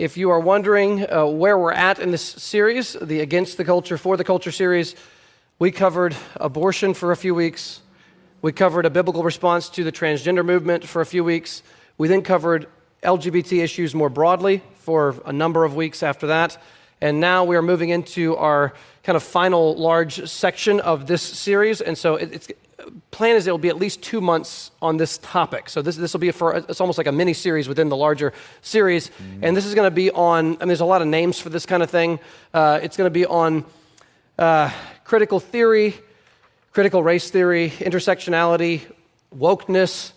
if you are wondering uh, where we're at in this series, the Against the Culture, For the Culture series, we covered abortion for a few weeks. We covered a biblical response to the transgender movement for a few weeks. We then covered LGBT issues more broadly for a number of weeks after that. And now we are moving into our kind of final large section of this series. And so it, it's plan is it will be at least two months on this topic. So this this will be for it's almost like a mini series within the larger series, mm-hmm. and this is going to be on. I mean, there's a lot of names for this kind of thing. Uh, it's going to be on uh, critical theory, critical race theory, intersectionality, wokeness,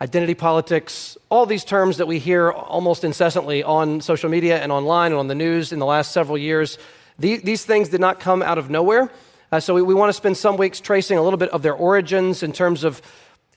identity politics, all these terms that we hear almost incessantly on social media and online and on the news in the last several years. These, these things did not come out of nowhere. Uh, so we, we want to spend some weeks tracing a little bit of their origins in terms of,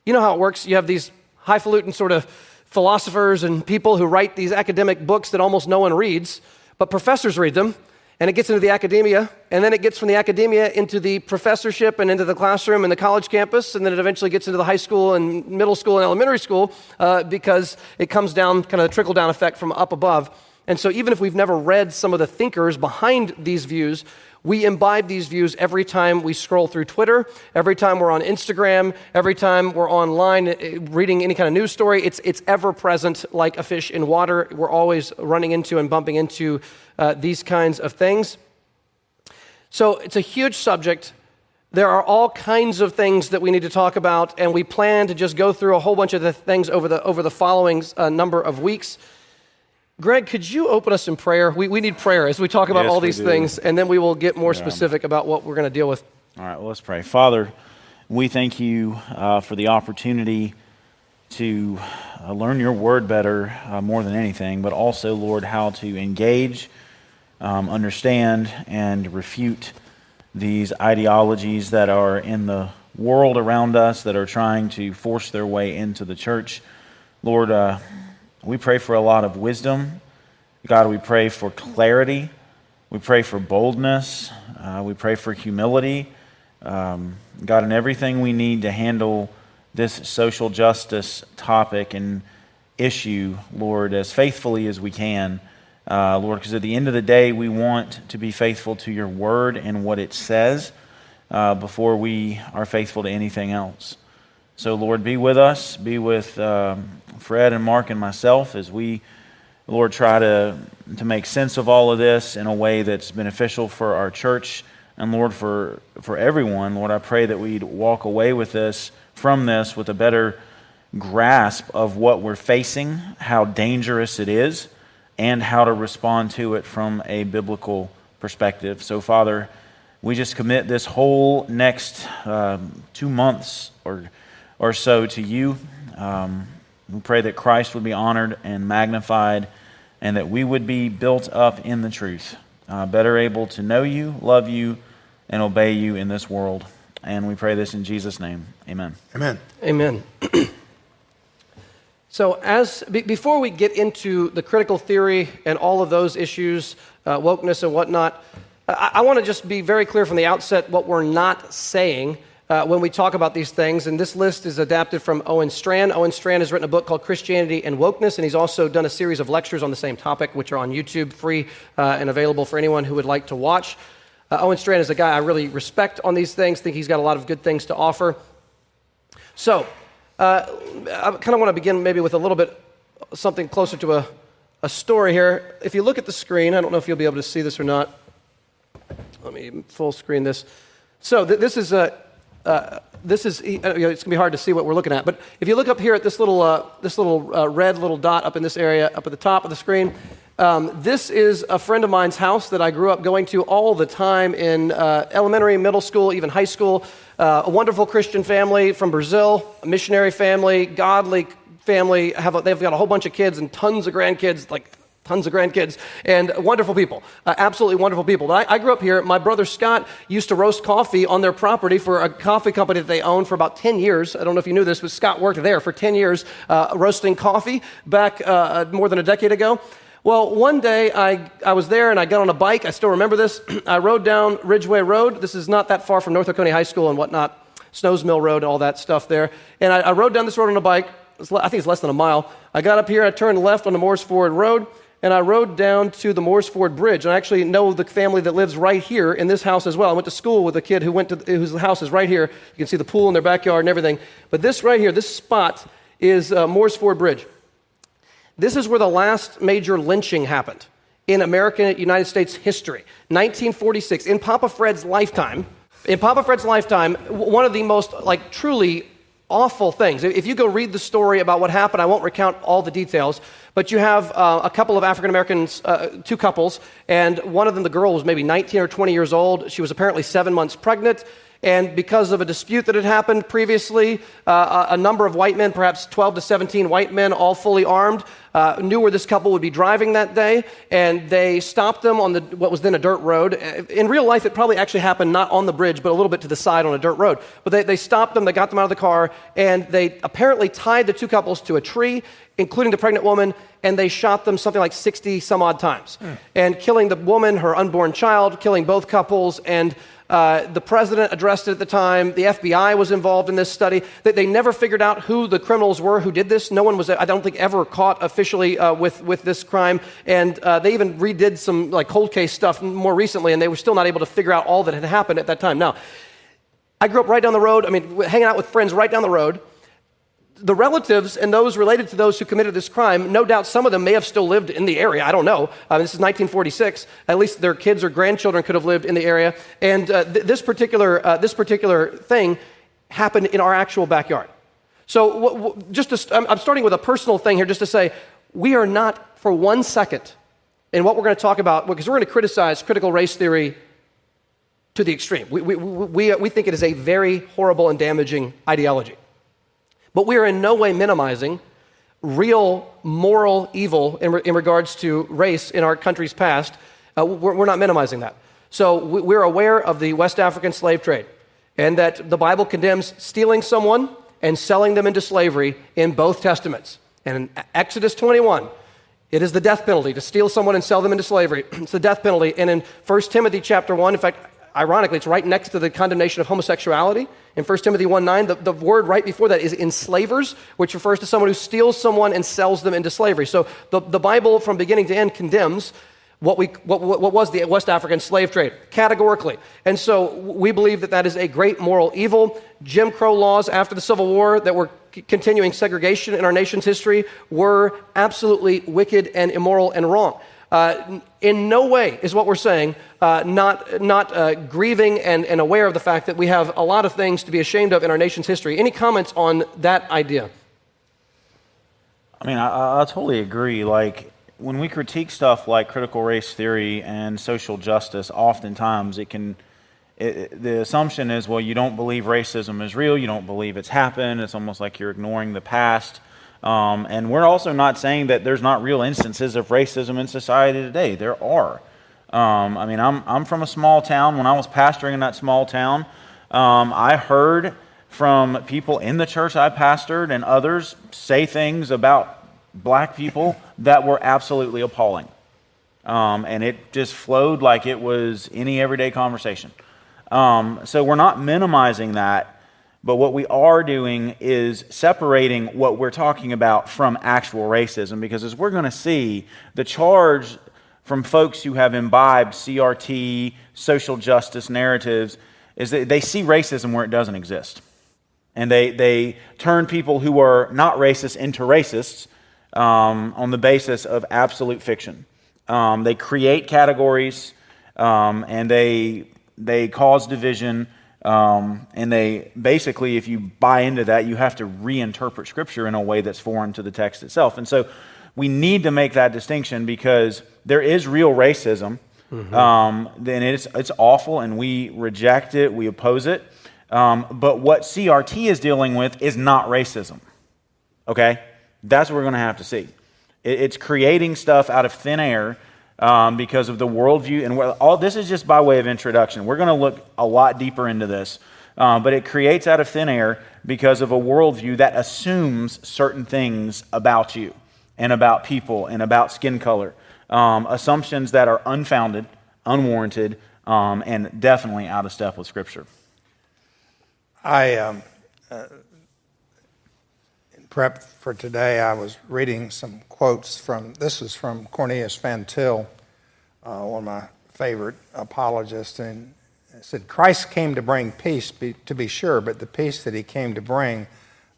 you know how it works. You have these highfalutin sort of philosophers and people who write these academic books that almost no one reads, but professors read them. And it gets into the academia, and then it gets from the academia into the professorship and into the classroom and the college campus, and then it eventually gets into the high school and middle school and elementary school uh, because it comes down, kind of the trickle down effect from up above. And so, even if we've never read some of the thinkers behind these views, we imbibe these views every time we scroll through Twitter, every time we're on Instagram, every time we're online eh, reading any kind of news story. It's, it's ever present like a fish in water. We're always running into and bumping into uh, these kinds of things. So it's a huge subject. There are all kinds of things that we need to talk about, and we plan to just go through a whole bunch of the things over the, over the following uh, number of weeks. Greg, could you open us in prayer? We, we need prayer as we talk about yes, all these things, and then we will get more yeah. specific about what we're going to deal with. All right, well, let's pray. Father, we thank you uh, for the opportunity to uh, learn your word better uh, more than anything, but also, Lord, how to engage, um, understand, and refute these ideologies that are in the world around us that are trying to force their way into the church. Lord, uh, we pray for a lot of wisdom. God, we pray for clarity. We pray for boldness. Uh, we pray for humility. Um, God, in everything we need to handle this social justice topic and issue, Lord, as faithfully as we can. Uh, Lord, because at the end of the day, we want to be faithful to your word and what it says uh, before we are faithful to anything else. So, Lord, be with us. Be with um, Fred and Mark and myself as we, Lord, try to, to make sense of all of this in a way that's beneficial for our church and, Lord, for, for everyone. Lord, I pray that we'd walk away with this, from this, with a better grasp of what we're facing, how dangerous it is, and how to respond to it from a biblical perspective. So, Father, we just commit this whole next um, two months or or so to you. Um, we pray that Christ would be honored and magnified and that we would be built up in the truth, uh, better able to know you, love you, and obey you in this world. And we pray this in Jesus' name. Amen. Amen. Amen. so, as be, before we get into the critical theory and all of those issues, uh, wokeness and whatnot, I, I want to just be very clear from the outset what we're not saying uh, when we talk about these things. And this list is adapted from Owen Strachan. Owen Strachan has written a book called Christianity and Wokeness, and he's also done a series of lectures on the same topic, which are on YouTube, free uh, and available for anyone who would like to watch. Uh, Owen Strachan is a guy I really respect on these things, think he's got a lot of good things to offer. So, uh, I kind of want to begin maybe with a little bit something closer to a, a story here. If you look at the screen, I don't know if you'll be able to see this or not. Let me full screen this. So, th- this is a uh, this is, uh, you know, it's going to be hard to see what we're looking at. But if you look up here at this little, uh, this little uh, red little dot up in this area, up at the top of the screen, um, this is a friend of mine's house that I grew up going to all the time in uh, elementary, middle school, even high school. A wonderful Christian family from Brazil, a missionary family, godly family. Have a, they've got a whole bunch of kids and tons of grandkids, like tons of grandkids, and wonderful people, uh, absolutely wonderful people. But I, I, grew up here. My brother Scott used to roast coffee on their property for a coffee company that they owned for about 10 years. I don't know if you knew this, but Scott worked there for 10 years uh, roasting coffee back uh, more than a decade ago. Well, one day I, I was there and I got on a bike. I still remember this. I rode down Ridgeway Road. This is not that far from North Oconee High School and whatnot, Snows Mill Road, all that stuff there. And I, I rode down this road on a bike. I think it's less than a mile. I got up here, I turned left on the Moores Ford Road, and I rode down to the Moores Ford Bridge. And I actually know the family that lives right here in this house as well. I went to school with a kid who went to whose house is right here. You can see the pool in their backyard and everything. But this right here, this spot is uh, Moores Ford Bridge. This is where the last major lynching happened in American United States history. 1946, in Papa Fred's lifetime. In Papa Fred's lifetime, one of the most like truly awful things. If you go read the story about what happened, I won't recount all the details, but you have uh, a couple of African Americans, uh, two couples, and one of them, the girl, was maybe 19 or 20 years old. She was apparently seven months pregnant. And because of a dispute that had happened previously, uh, a, number of white men, perhaps 12 to 17 white men, all fully armed, uh, knew where this couple would be driving that day, and they stopped them on the, what was then a dirt road. In real life, it probably actually happened not on the bridge, but a little bit to the side on a dirt road. But they, they stopped them, they got them out of the car, and they apparently tied the two couples to a tree, including the pregnant woman, and they shot them something like 60 some odd times. Mm. And killing the woman, her unborn child, killing both couples, and uh, the president addressed it at the time. The FBI was involved in this study. They, they never figured out who the criminals were who did this. No one was, I don't think, ever caught officially uh, with, with this crime. And uh, they even redid some like cold case stuff more recently, and they were still not able to figure out all that had happened at that time. Now, I grew up right down the road. I mean, hanging out with friends right down the road the relatives and those related to those who committed this crime, no doubt some of them may have still lived in the area. I don't know. Uh, this is 1946. At least their kids or grandchildren could have lived in the area. And uh, th- this, particular, uh, this particular thing happened in our actual backyard. So, w- w- just to, st- I'm starting with a personal thing here just to say we are not for one second in what we're going to talk about, because we're going to criticize critical race theory to the extreme. We, we, we, we think it is a very horrible and damaging ideology. But we are in no way minimizing real moral evil in, re- in regards to race in our country's past. Uh, we're, we're, not minimizing that. So we're aware of the West African slave trade and that the Bible condemns stealing someone and selling them into slavery in both testaments. And in Exodus 21, it is the death penalty to steal someone and sell them into slavery. it's the death penalty. And in 1 Timothy chapter 1, in fact, ironically, it's right next to the condemnation of homosexuality. In 1 Timothy 1 9, the, the word right before that is enslavers, which refers to someone who steals someone and sells them into slavery. So the, the Bible, from beginning to end, condemns what, we, what, what was the West African slave trade, categorically. And so we believe that that is a great moral evil. Jim Crow laws after the Civil War that were continuing segregation in our nation's history were absolutely wicked and immoral and wrong. Uh, in no way is what we're saying uh, not, not uh, grieving and, and aware of the fact that we have a lot of things to be ashamed of in our nation's history. Any comments on that idea? I mean, I, I totally agree. Like, when we critique stuff like critical race theory and social justice, oftentimes it can. It, the assumption is, well, you don't believe racism is real, you don't believe it's happened. It's almost like you're ignoring the past. Um, and we're also not saying that there's not real instances of racism in society today. There are. Um, I mean, I'm, I'm from a small town. When I was pastoring in that small town, um, I heard from people in the church I pastored and others say things about black people that were absolutely appalling. Um, and it just flowed like it was any everyday conversation. Um, so we're not minimizing that. But what we are doing is separating what we're talking about from actual racism because, as we're going to see, the charge from folks who have imbibed CRT, social justice narratives, is that they see racism where it doesn't exist. And they, they turn people who are not racist into racists um, on the basis of absolute fiction. Um, they create categories um, and they, they cause division um, and they basically, if you buy into that, you have to reinterpret Scripture in a way that's foreign to the text itself. And so we need to make that distinction because there is real racism. Mm-hmm. Um, then it's, it's awful, and we reject it, we oppose it. Um, but what CRT is dealing with is not racism. Okay? That's what we're going to have to see. It, it's creating stuff out of thin air um, because of the worldview. And all this is just by way of introduction. We're going to look a lot deeper into this. Um, but it creates out of thin air because of a worldview that assumes certain things about you and about people and about skin color. Um, assumptions that are unfounded, unwarranted, um, and definitely out of step with Scripture. I, um, uh, prep for today, I was reading some quotes from, this is from Cornelius Van Til, uh, one of my favorite apologists, and it said, Christ came to bring peace, be, to be sure, but the peace that he came to bring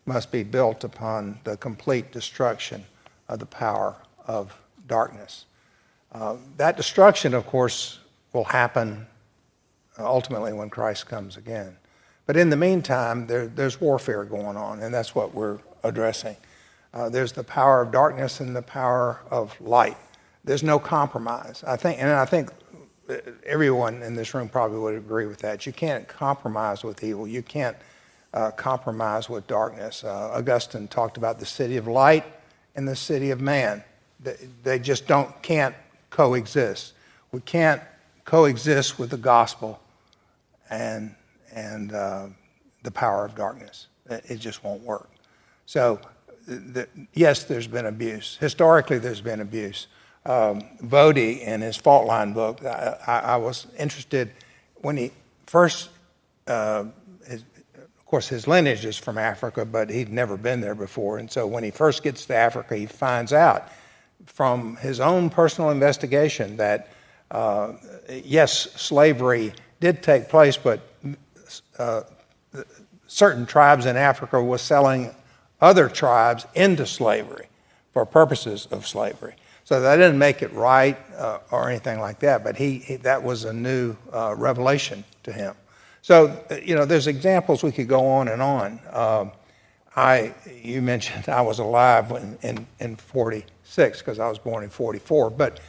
must be built upon the complete destruction of the power of darkness. Uh, that destruction, of course, will happen ultimately when Christ comes again. But in the meantime, there, there's warfare going on, and that's what we're addressing. Uh, there's the power of darkness and the power of light. There's no compromise. I think, and I think everyone in this room probably would agree with that. You can't compromise with evil. You can't uh, compromise with darkness. Uh, Augustine talked about the city of light and the city of man. They, they just don't can't coexist. We can't coexist with the gospel and and uh, the power of darkness. It just won't work. So, the, yes, there's been abuse. Historically, there's been abuse. Um, Voddie, in his Fault Line book, I, I, I was interested when he first, uh, his, of course, his lineage is from Africa, but he'd never been there before. And so when he first gets to Africa, he finds out from his own personal investigation that, uh, yes, slavery did take place, but uh, certain tribes in Africa were selling other tribes into slavery for purposes of slavery. So that didn't make it right uh, or anything like that, but he, he that was a new uh, revelation to him. So uh, you know, there's examples we could go on and on. Um, I you mentioned I was alive in in, in 46 because I was born in 44, but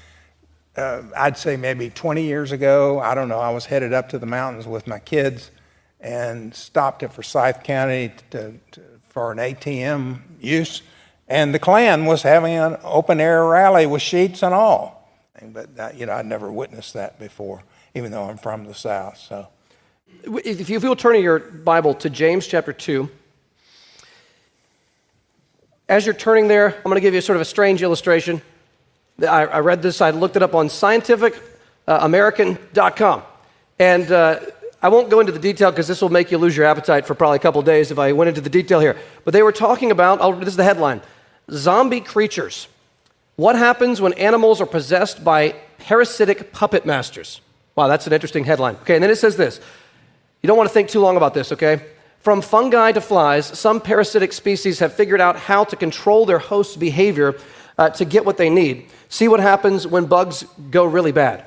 uh, I'd say maybe 20 years ago. I don't know. I was headed up to the mountains with my kids and stopped at Forsyth County to, to for an ATM use. And the Klan was having an open air rally with sheets and all. But, uh, you know, I'd never witnessed that before, even though I'm from the South. So, if you will turn your Bible to James chapter 2, as you're turning there, I'm going to give you sort of a strange illustration. I, I read this, I looked it up on scientificamerican.com. Uh, and uh, I won't go into the detail because this will make you lose your appetite for probably a couple days if I went into the detail here. But they were talking about, oh, this is the headline zombie creatures. What happens when animals are possessed by parasitic puppet masters? Wow, that's an interesting headline. Okay, and then it says this. You don't want to think too long about this, okay? From fungi to flies, some parasitic species have figured out how to control their host's behavior uh, to get what they need. See what happens when bugs go really bad.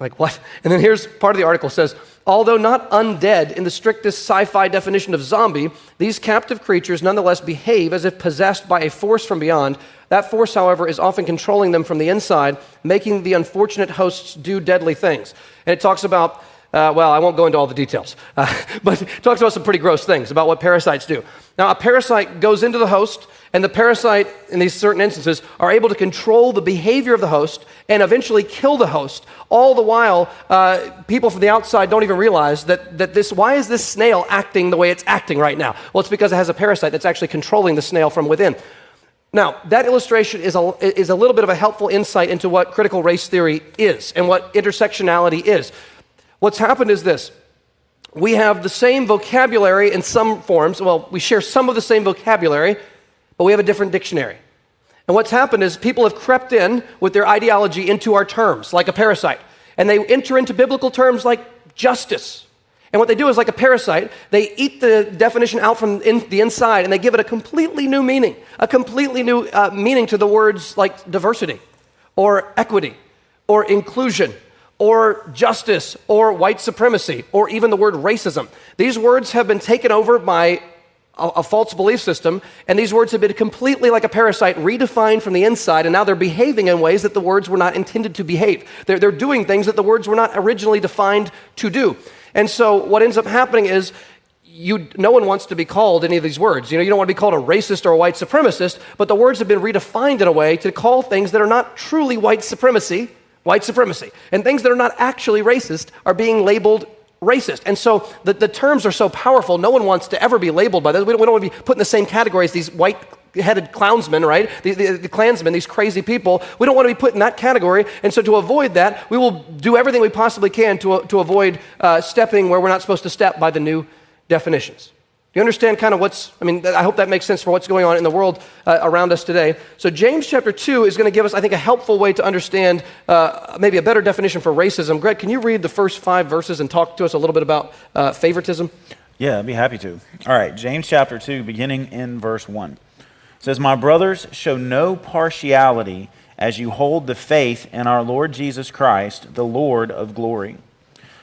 Like, what? And then here's part of the article says Although not undead in the strictest sci fi definition of zombie, these captive creatures nonetheless behave as if possessed by a force from beyond. That force, however, is often controlling them from the inside, making the unfortunate hosts do deadly things. And it talks about uh, well, I won't go into all the details, uh, but talks about some pretty gross things about what parasites do. Now, a parasite goes into the host, and the parasite, in these certain instances, are able to control the behavior of the host and eventually kill the host. All the while, uh, people from the outside don't even realize that, that this, why is this snail acting the way it's acting right now? Well, it's because it has a parasite that's actually controlling the snail from within. Now, that illustration is a, is a little bit of a helpful insight into what critical race theory is and what intersectionality is. What's happened is this we have the same vocabulary in some forms. Well, we share some of the same vocabulary, but we have a different dictionary. And what's happened is people have crept in with their ideology into our terms, like a parasite. And they enter into biblical terms like justice. And what they do is, like a parasite, they eat the definition out from in the inside and they give it a completely new meaning, a completely new uh, meaning to the words like diversity or equity or inclusion or justice or white supremacy or even the word racism. These words have been taken over by a, a, false belief system, and these words have been completely like a parasite, redefined from the inside, and now they're behaving in ways that the words were not intended to behave. They're, they're doing things that the words were not originally defined to do. And so what ends up happening is you, no one wants to be called any of these words. You know, you don't want to be called a racist or a white supremacist, but the words have been redefined in a way to call things that are not truly white supremacy white supremacy. And things that are not actually racist are being labeled racist. And so the, the terms are so powerful, no one wants to ever be labeled by those. We don't, we don't want to be put in the same category as these white headed clownsmen, right? The, the, the, Klansmen, these crazy people. We don't want to be put in that category. And so to avoid that, we will do everything we possibly can to, to avoid uh, stepping where we're not supposed to step by the new definitions. You understand kind of what's, I mean, I hope that makes sense for what's going on in the world uh, around us today. So, James chapter 2 is going to give us, I think, a helpful way to understand uh, maybe a better definition for racism. Greg, can you read the first five verses and talk to us a little bit about uh, favoritism? Yeah, I'd be happy to. All right, James chapter 2, beginning in verse 1. It says, My brothers, show no partiality as you hold the faith in our Lord Jesus Christ, the Lord of glory.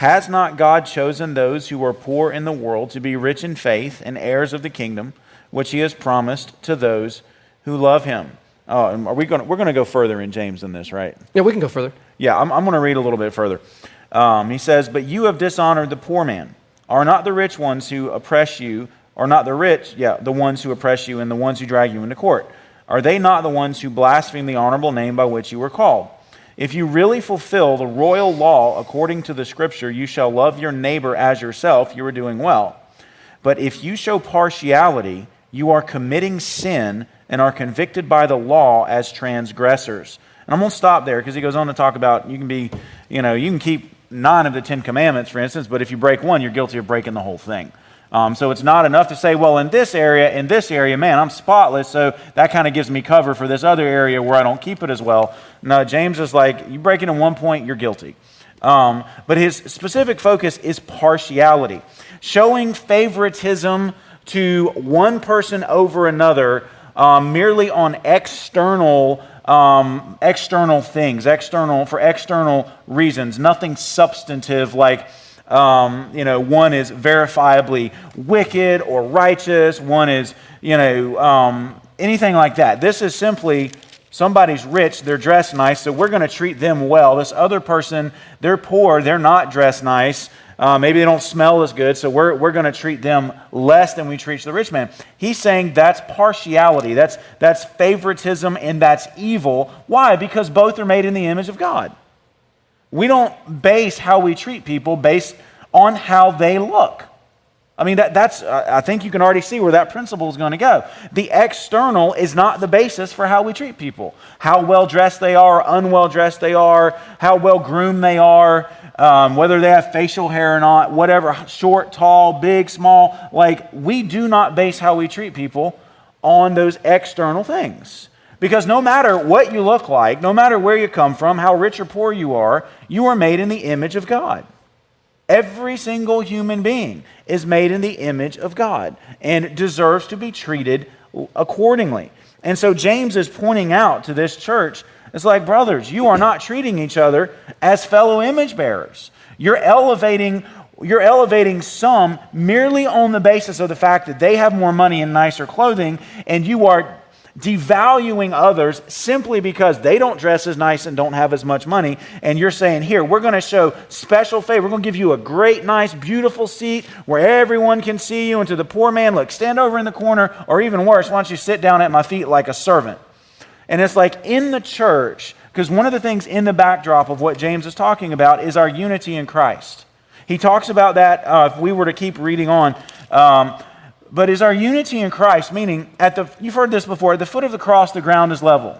Has not God chosen those who are poor in the world to be rich in faith and heirs of the kingdom, which he has promised to those who love him? Oh, are we going? We're going to go further in James than this, right? Yeah, we can go further. Yeah, I'm, I'm going to read a little bit further. Um, he says, "But you have dishonored the poor man. Are not the rich ones who oppress you? Are not the rich, yeah, the ones who oppress you and the ones who drag you into court? Are they not the ones who blaspheme the honorable name by which you were called?" If you really fulfill the royal law according to the scripture, you shall love your neighbor as yourself, you are doing well. But if you show partiality, you are committing sin and are convicted by the law as transgressors. And I'm going to stop there because he goes on to talk about you can be, you know, you can keep nine of the Ten Commandments, for instance, but if you break one, you're guilty of breaking the whole thing. Um, so it's not enough to say, well, in this area, in this area, man, I'm spotless, so that kind of gives me cover for this other area where I don't keep it as well. No, James is like, you break it in one point, you're guilty. Um, but his specific focus is partiality, showing favoritism to one person over another um, merely on external um, external things, external for external reasons, nothing substantive like um, you know, one is verifiably wicked or righteous, one is, you know, um, anything like that. This is simply somebody's rich, they're dressed nice, so we're going to treat them well. This other person, they're poor, they're not dressed nice. Uh, maybe they don't smell as good, so we're, we're going to treat them less than we treat the rich man. He's saying that's partiality, that's, that's favoritism, and that's evil. Why? Because both are made in the image of God. We don't base how we treat people based on how they look. I mean, that, that's, I think you can already see where that principle is going to go. The external is not the basis for how we treat people. How well dressed they are, unwell dressed they are, how well groomed they are, um, whether they have facial hair or not, whatever, short, tall, big, small. Like, we do not base how we treat people on those external things. Because no matter what you look like, no matter where you come from, how rich or poor you are, you are made in the image of God. Every single human being is made in the image of God and deserves to be treated accordingly. And so James is pointing out to this church it's like, brothers, you are not treating each other as fellow image bearers. You're elevating you're elevating some merely on the basis of the fact that they have more money and nicer clothing, and you are devaluing others simply because they don't dress as nice and don't have as much money. And you're saying, here, we're going to show special favor. We're going to give you a great, nice, beautiful seat where everyone can see you. And to the poor man, look, stand over in the corner, or even worse, why don't you sit down at my feet like a servant? And it's like in the church, because one of the things in the backdrop of what James is talking about is our unity in Christ. He talks about that, uh, if we were to keep reading on. Um, but is our unity in Christ, meaning at the, you've heard this before, at the foot of the cross, the ground is level.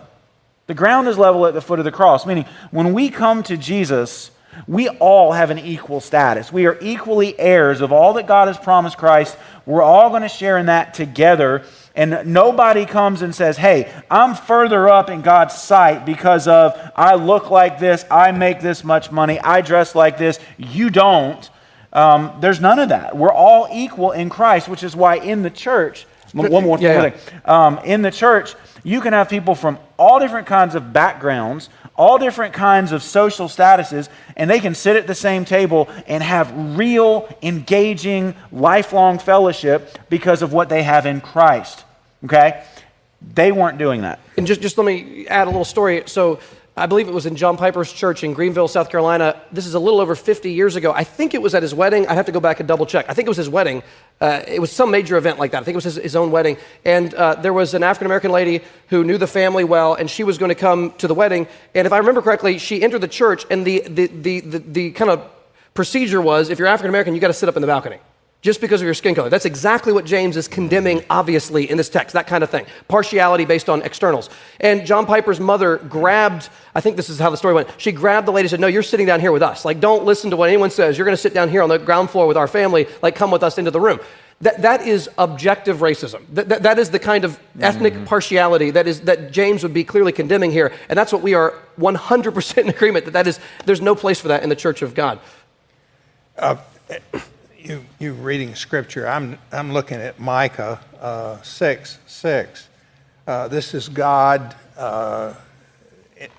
The ground is level at the foot of the cross, meaning when we come to Jesus, we all have an equal status. We are equally heirs of all that God has promised Christ. We're all going to share in that together. And nobody comes and says, Hey, I'm further up in God's sight because of I look like this, I make this much money, I dress like this. You don't. Um, there's none of that. We're all equal in Christ, which is why in the church, one more yeah, thing. Yeah. Um, in the church, you can have people from all different kinds of backgrounds, all different kinds of social statuses, and they can sit at the same table and have real, engaging, lifelong fellowship because of what they have in Christ. Okay? They weren't doing that. And just, just let me add a little story. So, I believe it was in John Piper's church in Greenville, South Carolina. This is a little over 50 years ago. I think it was at his wedding. I'd have to go back and double check. I think it was his wedding. Uh, it was some major event like that. I think it was his, his own wedding. And uh, there was an African American lady who knew the family well, and she was going to come to the wedding. And if I remember correctly, she entered the church, and the, the, the, the, the kind of procedure was if you're African American, you got to sit up in the balcony just because of your skin color. That's exactly what James is condemning, obviously, in this text, that kind of thing. Partiality based on externals. And John Piper's mother grabbed, I think this is how the story went. She grabbed the lady and said, No, you're sitting down here with us. Like, don't listen to what anyone says. You're going to sit down here on the ground floor with our family. Like, come with us into the room. That, that is objective racism. That, that, that is the kind of ethnic mm-hmm. partiality that, is, that James would be clearly condemning here. And that's what we are 100% in agreement that, that is, there's no place for that in the church of God. Uh, you, you reading scripture, I'm, I'm looking at Micah uh, 6 6. Uh, this is God uh,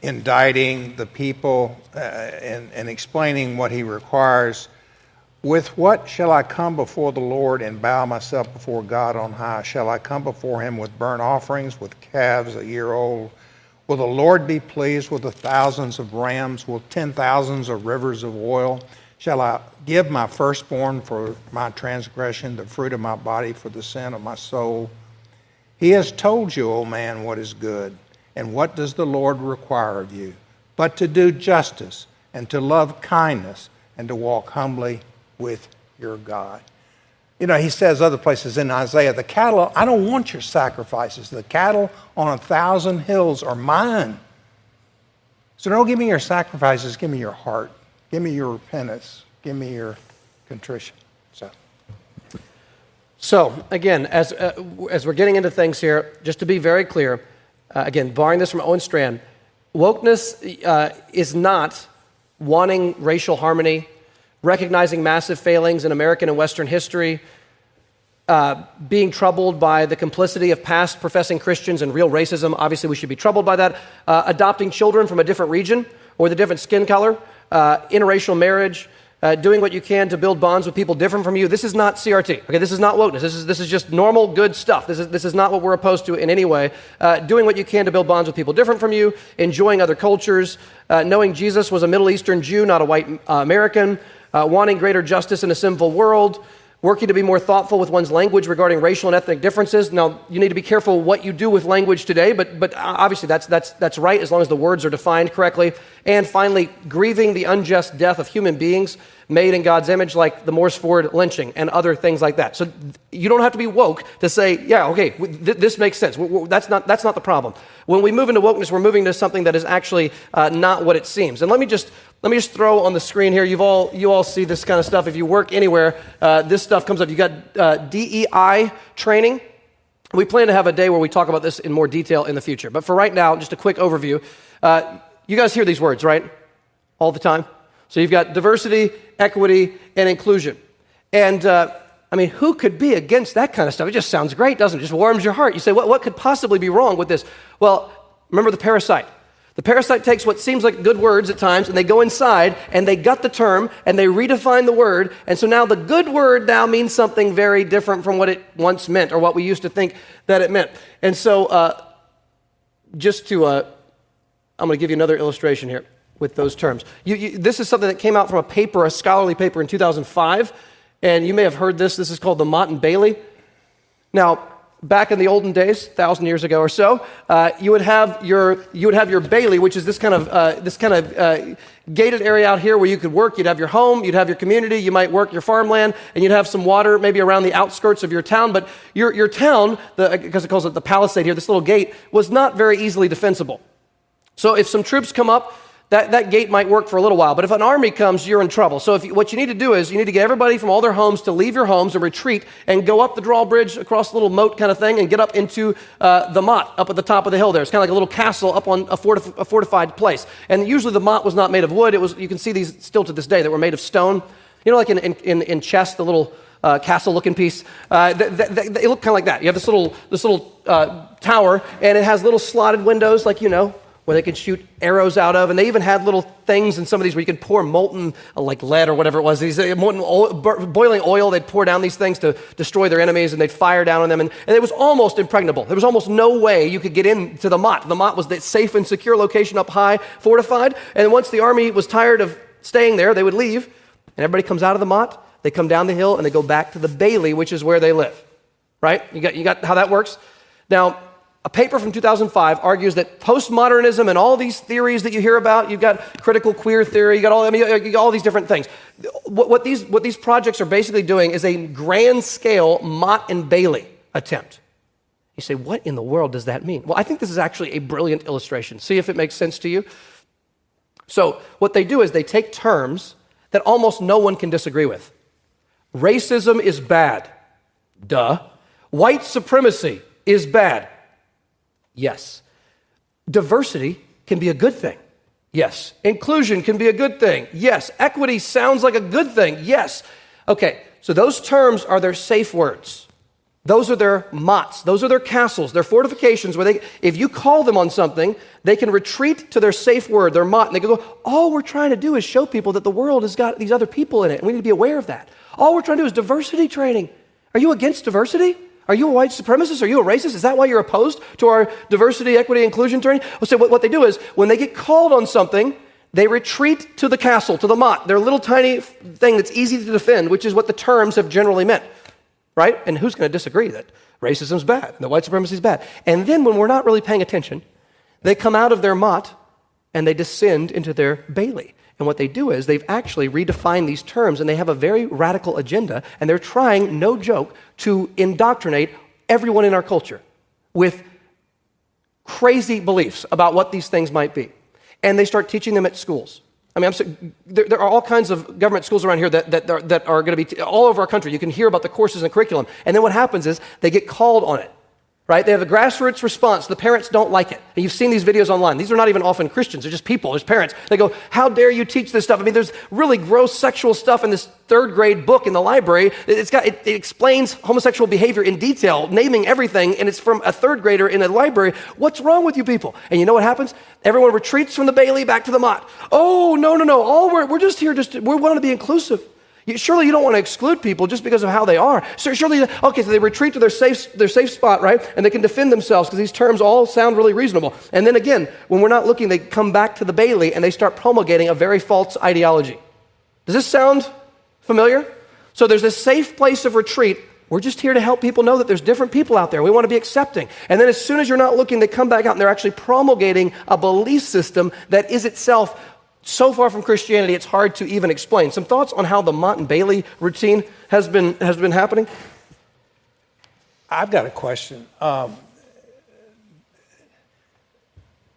indicting the people uh, and, and explaining what he requires. With what shall I come before the Lord and bow myself before God on high? Shall I come before him with burnt offerings, with calves a year old? Will the Lord be pleased with the thousands of rams, with ten thousands of rivers of oil? Shall I give my firstborn for my transgression, the fruit of my body for the sin of my soul? He has told you, O man, what is good. And what does the Lord require of you? But to do justice, and to love kindness, and to walk humbly with your God. You know, he says other places in Isaiah, the cattle, I don't want your sacrifices. The cattle on a thousand hills are mine. So don't give me your sacrifices, give me your heart. Give me your repentance. Give me your contrition. So. So again, as uh, as we're getting into things here, just to be very clear, uh, again, barring this from Owen Strachan, wokeness uh, is not wanting racial harmony, recognizing massive failings in American and Western history, uh, being troubled by the complicity of past professing Christians and real racism. Obviously, we should be troubled by that. Uh, adopting children from a different region or the different skin color uh, interracial marriage, uh, doing what you can to build bonds with people different from you. This is not CRT. Okay, this is not wokeness. This is, this is just normal, good stuff. This is, this is not what we're opposed to in any way. Uh, doing what you can to build bonds with people different from you, enjoying other cultures, uh, knowing Jesus was a Middle Eastern Jew, not a white uh, American, uh, wanting greater justice in a sinful world, working to be more thoughtful with one's language regarding racial and ethnic differences. Now, you need to be careful what you do with language today, but, but obviously that's, that's, that's right as long as the words are defined correctly. And finally, grieving the unjust death of human beings made in God's image, like the Moores Ford lynching and other things like that. So you don't have to be woke to say, yeah, okay, th- this makes sense. That's not, that's not the problem. When we move into wokeness, we're moving to something that is actually uh, not what it seems. And let me just let me just throw on the screen here. You've all you all see this kind of stuff. If you work anywhere, uh, this stuff comes up. You got uh, DEI training. We plan to have a day where we talk about this in more detail in the future. But for right now, just a quick overview. Uh, you guys hear these words, right? All the time. So you've got diversity, equity, and inclusion. And uh, I mean, who could be against that kind of stuff? It just sounds great, doesn't it? It just warms your heart. You say, what, what could possibly be wrong with this? Well, remember the parasite. The parasite takes what seems like good words at times and they go inside and they gut the term and they redefine the word. And so now the good word now means something very different from what it once meant or what we used to think that it meant. And so, uh, just to, uh, I'm going to give you another illustration here with those terms. You, you, this is something that came out from a paper, a scholarly paper in 2005, and you may have heard this. This is called the Motte and Bailey. Now, back in the olden days, thousand years ago or so, uh, you would have your you would have your bailey, which is this kind of uh, this kind of uh, gated area out here where you could work. You'd have your home, you'd have your community, you might work your farmland, and you'd have some water maybe around the outskirts of your town. But your your town, because it calls it the palisade here, this little gate was not very easily defensible. So if some troops come up that, that gate might work for a little while. But if an army comes, you're in trouble. So if you, what you need to do is you need to get everybody from all their homes to leave your homes and retreat and go up the drawbridge across the little moat kind of thing and get up into uh, the motte up at the top of the hill there. It's kind of like a little castle up on a, fortif- a fortified place. And usually the motte was not made of wood. It was, you can see these still to this day that were made of stone. You know, like in, in, in chess, the little uh, castle looking piece. Uh, th- th- th- they look kind of like that. You have this little, this little uh, tower, and it has little slotted windows, like you know, where they could shoot arrows out of, and they even had little things in some of these where you could pour molten, uh, like lead or whatever it was, these uh, molten oil, boiling oil. They'd pour down these things to destroy their enemies, and they'd fire down on them, and, and it was almost impregnable. There was almost no way you could get into the Motte. The Motte was the safe and secure location up high, fortified, and once the army was tired of staying there, they would leave, and everybody comes out of the Motte, they come down the hill, and they go back to the Bailey, which is where they live. Right? You got, you got how that works? Now, a paper from 2005 argues that postmodernism and all these theories that you hear about, you've got critical queer theory, you got all, I mean, all these different things. What, what, these, what these projects are basically doing is a grand scale Motte and Bailey attempt. You say, what in the world does that mean? Well, I think this is actually a brilliant illustration. See if it makes sense to you. So, what they do is they take terms that almost no one can disagree with. Racism is bad. Duh. White supremacy is bad. Yes. Diversity can be a good thing. Yes. Inclusion can be a good thing. Yes. Equity sounds like a good thing. Yes. Okay, so those terms are their safe words. Those are their mottes. Those are their castles, their fortifications where they, if you call them on something, they can retreat to their safe word, their motte, and they can go, all we're trying to do is show people that the world has got these other people in it, and we need to be aware of that. All we're trying to do is diversity training. Are you against diversity? Are you a white supremacist? Are you a racist? Is that why you're opposed to our diversity, equity, inclusion training? Well, so what, what they do is when they get called on something, they retreat to the castle, to the motte, their little tiny thing that's easy to defend, which is what the terms have generally meant, right? And who's going to disagree that racism's bad and that white supremacy is bad? And then when we're not really paying attention, they come out of their motte and they descend into their bailey. And what they do is they've actually redefined these terms and they have a very radical agenda and they're trying, no joke, to indoctrinate everyone in our culture with crazy beliefs about what these things might be. And they start teaching them at schools. I mean, so, there, there, are all kinds of government schools around here that, that, are, that are going to be t- all over our country. You can hear about the courses and curriculum. And then what happens is they get called on it right? They have a grassroots response. The parents don't like it. And you've seen these videos online. These are not even often Christians, they're just people, there's parents. They go, How dare you teach this stuff? I mean, there's really gross sexual stuff in this third grade book in the library. It's got, it, it explains homosexual behavior in detail, naming everything, and it's from a third grader in a library. What's wrong with you people? And you know what happens? Everyone retreats from the Bailey back to the Motte. Oh, no, no, no. All we're, we're just here, just we want to be inclusive. Surely you don't want to exclude people just because of how they are. Surely, okay, so they retreat to their safe, their safe spot, right? And they can defend themselves because these terms all sound really reasonable. And then again, when we're not looking, they come back to the Bailey and they start promulgating a very false ideology. Does this sound familiar? So there's this safe place of retreat. We're just here to help people know that there's different people out there. We want to be accepting. And then as soon as you're not looking, they come back out and they're actually promulgating a belief system that is itself so far from Christianity, it's hard to even explain. Some thoughts on how the Motte and Bailey routine has been, has been happening? I've got a question. Um,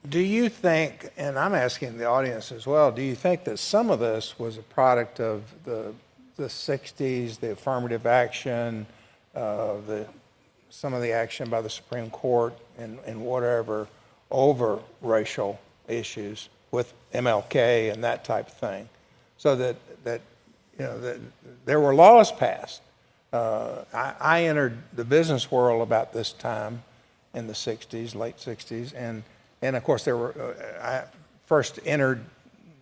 do you think, and I'm asking the audience as well, do you think that some of this was a product of the, the 60s, the affirmative action, uh, the, some of the action by the Supreme Court, and, and whatever over racial issues? MLK and that type of thing. So that, that you know, that there were laws passed. Uh, I, I, entered the business world about this time in the 60s, late 60s, and, and of course, there were, uh, I first entered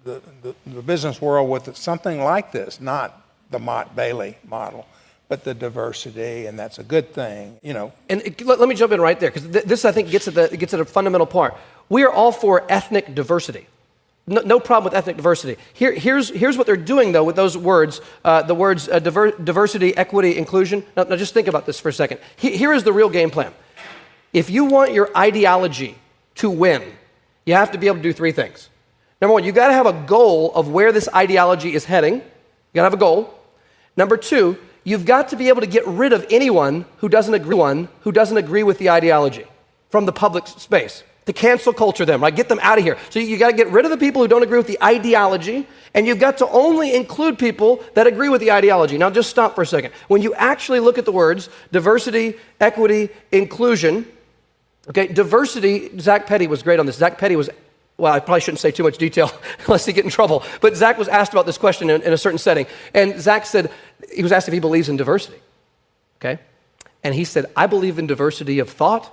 the, the, the, business world with something like this, not the Motte Bailey model, but the diversity, and that's a good thing, you know. And let, let, me jump in right there, because th- this, I think, gets at, the, gets at a fundamental part. We are all for ethnic diversity. No, no, problem with ethnic diversity. Here, here's, here's what they're doing, though, with those words uh, the words uh, diver, diversity, equity, inclusion. Now, now, just think about this for a second. He, here is the real game plan. If you want your ideology to win, you have to be able to do three things. Number one, you got to have a goal of where this ideology is heading. You got to have a goal. Number two, you've got to be able to get rid of anyone who doesn't agree, one who doesn't agree with the ideology from the public space to cancel culture them, right? Get them out of here. So you got to get rid of the people who don't agree with the ideology, and you've got to only include people that agree with the ideology. Now, just stop for a second. When you actually look at the words diversity, equity, inclusion, okay, diversity, Zach Petty was great on this. Zach Petty was, well, I probably shouldn't say too much detail unless he get in trouble, but Zach was asked about this question in, in a certain setting, and Zach said, he was asked if he believes in diversity, okay? And he said, I believe in diversity of thought,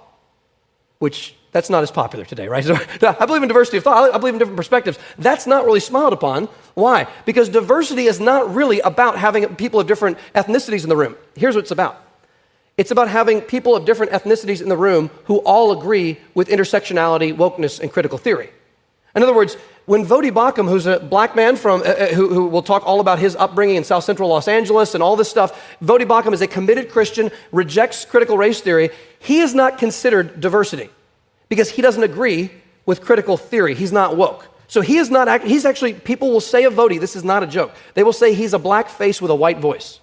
which That's not as popular today, right? So, I believe in diversity of thought. I believe in different perspectives. That's not really smiled upon. Why? Because diversity is not really about having people of different ethnicities in the room. Here's what it's about it's about having people of different ethnicities in the room who all agree with intersectionality, wokeness, and critical theory. In other words, when Voddie Baucham, who's a black man from, uh, uh, who, who will talk all about his upbringing in South Central Los Angeles and all this stuff, Voddie Baucham is a committed Christian, rejects critical race theory. He is not considered diversity because he doesn't agree with critical theory. He's not woke. So he is not, he's actually, people will say of Voddie, this is not a joke. They will say he's a black face with a white voice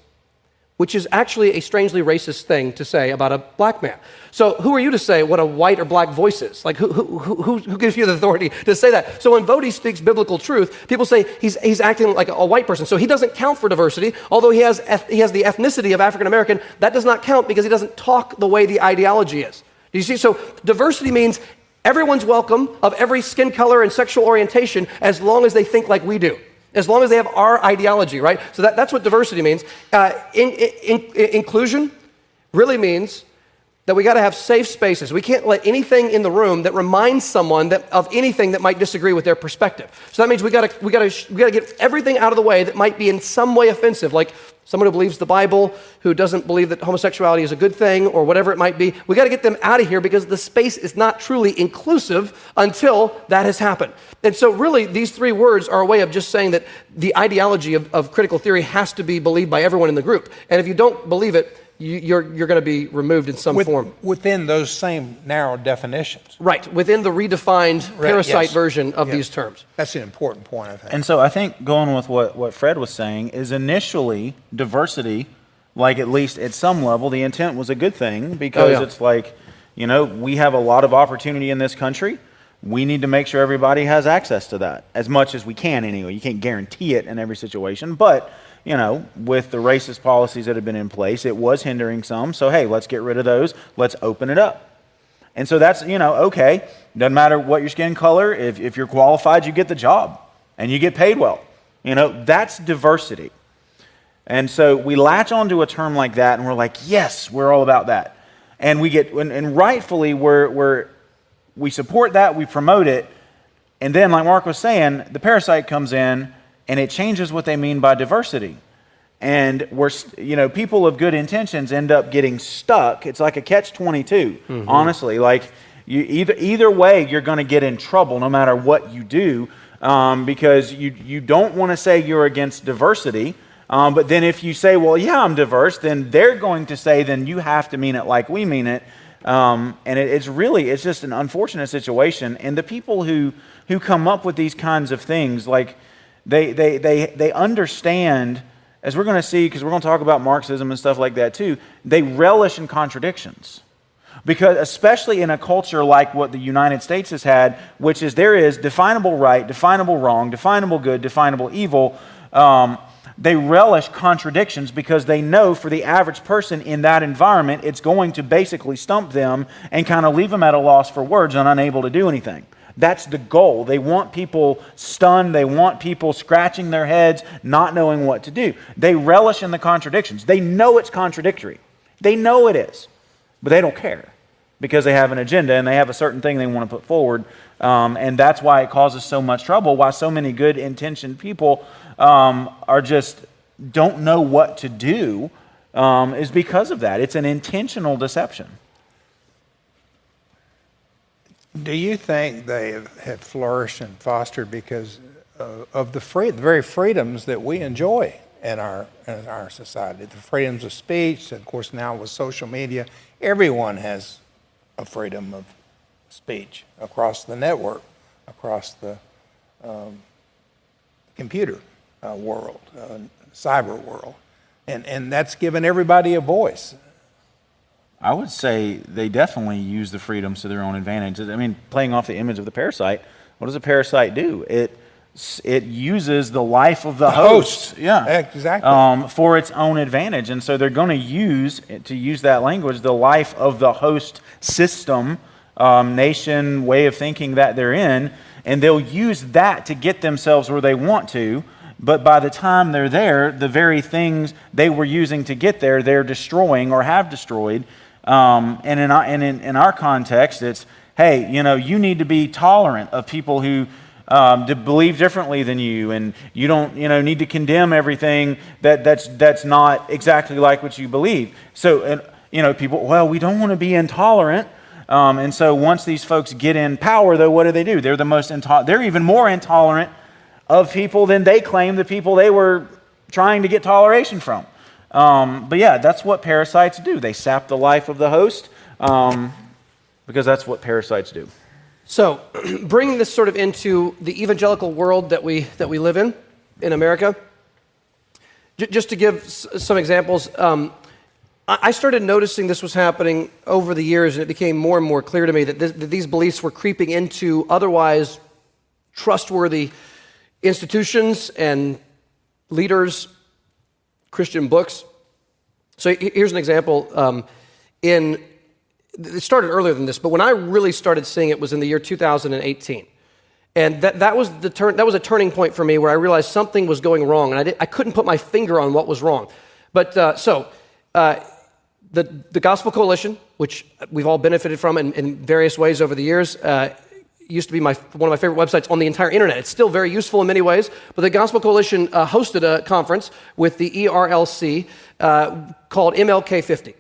which is actually a strangely racist thing to say about a black man. So, who are you to say what a white or black voice is? Like, who, who, who, who gives you the authority to say that? So, when Voddie speaks biblical truth, people say he's, he's acting like a white person. So, he doesn't count for diversity, although he has, he has the ethnicity of African American. That does not count because he doesn't talk the way the ideology is. You see? So, diversity means everyone's welcome of every skin color and sexual orientation as long as they think like we do as long as they have our ideology, right? So that, that's what diversity means. Uh, in, in, in, inclusion really means that we got to have safe spaces. We can't let anything in the room that reminds someone that, of anything that might disagree with their perspective. So that means we got to we got to we got to get everything out of the way that might be in some way offensive, like someone who believes the Bible, who doesn't believe that homosexuality is a good thing or whatever it might be. We got to get them out of here because the space is not truly inclusive until that has happened. And so, really, these three words are a way of just saying that the ideology of, of critical theory has to be believed by everyone in the group. And if you don't believe it, you're, you're going to be removed in some With, form. Within those same narrow definitions. Right, within the redefined Right, parasite yes. version of Yes. these terms. That's an important point, I think. And so I think going with what, what Fred was saying is initially diversity, like at least at some level, the intent was a good thing because Oh, yeah. it's like, you know, we have a lot of opportunity in this country. We need to make sure everybody has access to that as much as we can anyway. You can't guarantee it in every situation, but you know, with the racist policies that have been in place, it was hindering some. So hey, let's get rid of those. Let's open it up. And so that's, you know, okay. Doesn't matter what your skin color. If, if you're qualified, you get the job and you get paid well. You know, that's diversity. And so we latch onto a term like that and we're like, yes, we're all about that. And we get, and, and rightfully, we're, we're, we support that, we promote it. And then, like Mark was saying, the parasite comes in and it changes what they mean by diversity. And we're, you know, people of good intentions end up getting stuck. It's like a catch 22, honestly. Like, you, either, either way, you're going to get in trouble no matter what you do um, because you, you don't want to say you're against diversity. Um, but then if you say, well, yeah, I'm diverse, then they're going to say, then you have to mean it like we mean it. Um, and it, it's really, it's just an unfortunate situation. And the people who, who come up with these kinds of things, like, they, they, they, they understand, as we're going to see, because we're going to talk about Marxism and stuff like that too, they relish in contradictions. Because, especially in a culture like what the United States has had, which is there is definable right, definable wrong, definable good, definable evil, um, they relish contradictions because they know for the average person in that environment, it's going to basically stump them and kind of leave them at a loss for words and unable to do anything. That's the goal. They want people stunned. They want people scratching their heads, not knowing what to do. They relish in the contradictions. They know it's contradictory. They know it is, but they don't care because they have an agenda and they have a certain thing they want to put forward. Um, and that's why it causes so much trouble, why so many good intentioned people um, are just don't know what to do, um, is because of that. It's an intentional deception. Do you think they have, flourished and fostered because uh, of the free, the very freedoms that we enjoy in our in our society? The freedoms of speech, of course, now with social media, everyone has a freedom of speech across the network, across the um, computer uh, world, uh, cyber world, and and that's given everybody a voice. I would say they definitely use the freedoms to their own advantage. I mean, playing off the image of the parasite, what does a parasite do? It it uses the life of the, host, host. yeah, Exactly. um, for its own advantage, and so they're going to use to use that language, the life of the host system, um, nation, way of thinking that they're in, and they'll use that to get themselves where they want to. But by the time they're there, the very things they were using to get there, they're destroying or have destroyed. Um, and in our, and in, in our context, it's hey, you know, you need to be tolerant of people who um, to believe differently than you, and you don't, you know, need to condemn everything that, that's, that's not exactly like what you believe. So, and, you know, people, well, we don't want to be intolerant. Um, and so once these folks get in power, though, what do they do? They're the most intolerant. They're even more intolerant of people than they claim the people they were trying to get toleration from. Um, but yeah, that's what parasites do. They sap the life of the host um, because that's what parasites do. So, bringing this sort of into the evangelical world that we, that we live in, in America, j- just to give s- some examples, um, I-, I started noticing this was happening over the years, and it became more and more clear to me that, that these beliefs were creeping into otherwise trustworthy institutions and leaders, Christian books. So, here's an example. Um, in it started earlier than this, but when I really started seeing it was in the year 2018. And that, that, was the turn, that was a turning point for me where I realized something was going wrong, and I, did, I couldn't put my finger on what was wrong. But uh, so, uh, the, the Gospel Coalition, which we've all benefited from in, in various ways over the years, uh, used to be my, one of my favorite websites on the entire internet. It's still very useful in many ways. But the Gospel Coalition uh, hosted a conference with the ERLC uh, called MLK 50.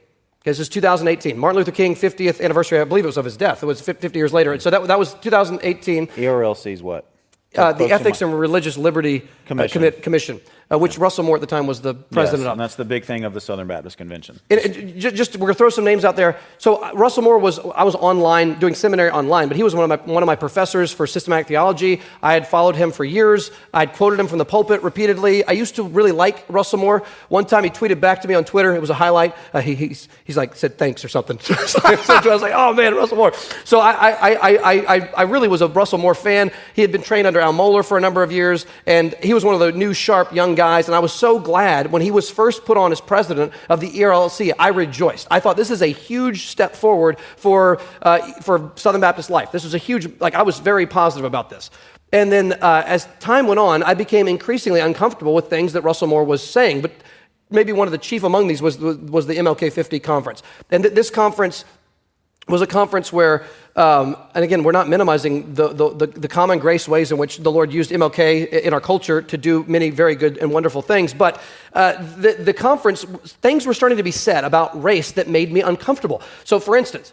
This is 2018. Martin Luther King 50th anniversary, I believe it was of his death. It was 50 years later. And so that, that was 2018. ERLC is what? Uh, the Ethics and Religious Liberty Commission. Uh, Commission uh, which Russell Moore at the time was the president yes, of. And that's the big thing of the Southern Baptist Convention. And, and just, we're going to throw some names out there. So uh, Russell Moore was, I was online, doing seminary online, but he was one of, my, one of my professors for systematic theology. I had followed him for years. I had quoted him from the pulpit repeatedly. I used to really like Russell Moore. One time he tweeted back to me on Twitter. It was a highlight. Uh, he, he's, he's like, said thanks or something. so I was like, oh man, Russell Moore. So I, I, I, I, I really was a Russell Moore fan. He had been trained under Al Mohler for a number of years, and he was one of the new, sharp young guys, and I was so glad when he was first put on as president of the ERLC. I rejoiced. I thought this is a huge step forward for, uh, for Southern Baptist life. This was a huge, like, I was very positive about this. And then uh, as time went on, I became increasingly uncomfortable with things that Russell Moore was saying. But maybe one of the chief among these was, was the MLK 50 conference. And th- this conference was a conference where, um, and again, we're not minimizing the, the, the, common grace ways in which the Lord used MLK in our culture to do many very good and wonderful things. But uh, the, the conference, things were starting to be said about race that made me uncomfortable. So, for instance,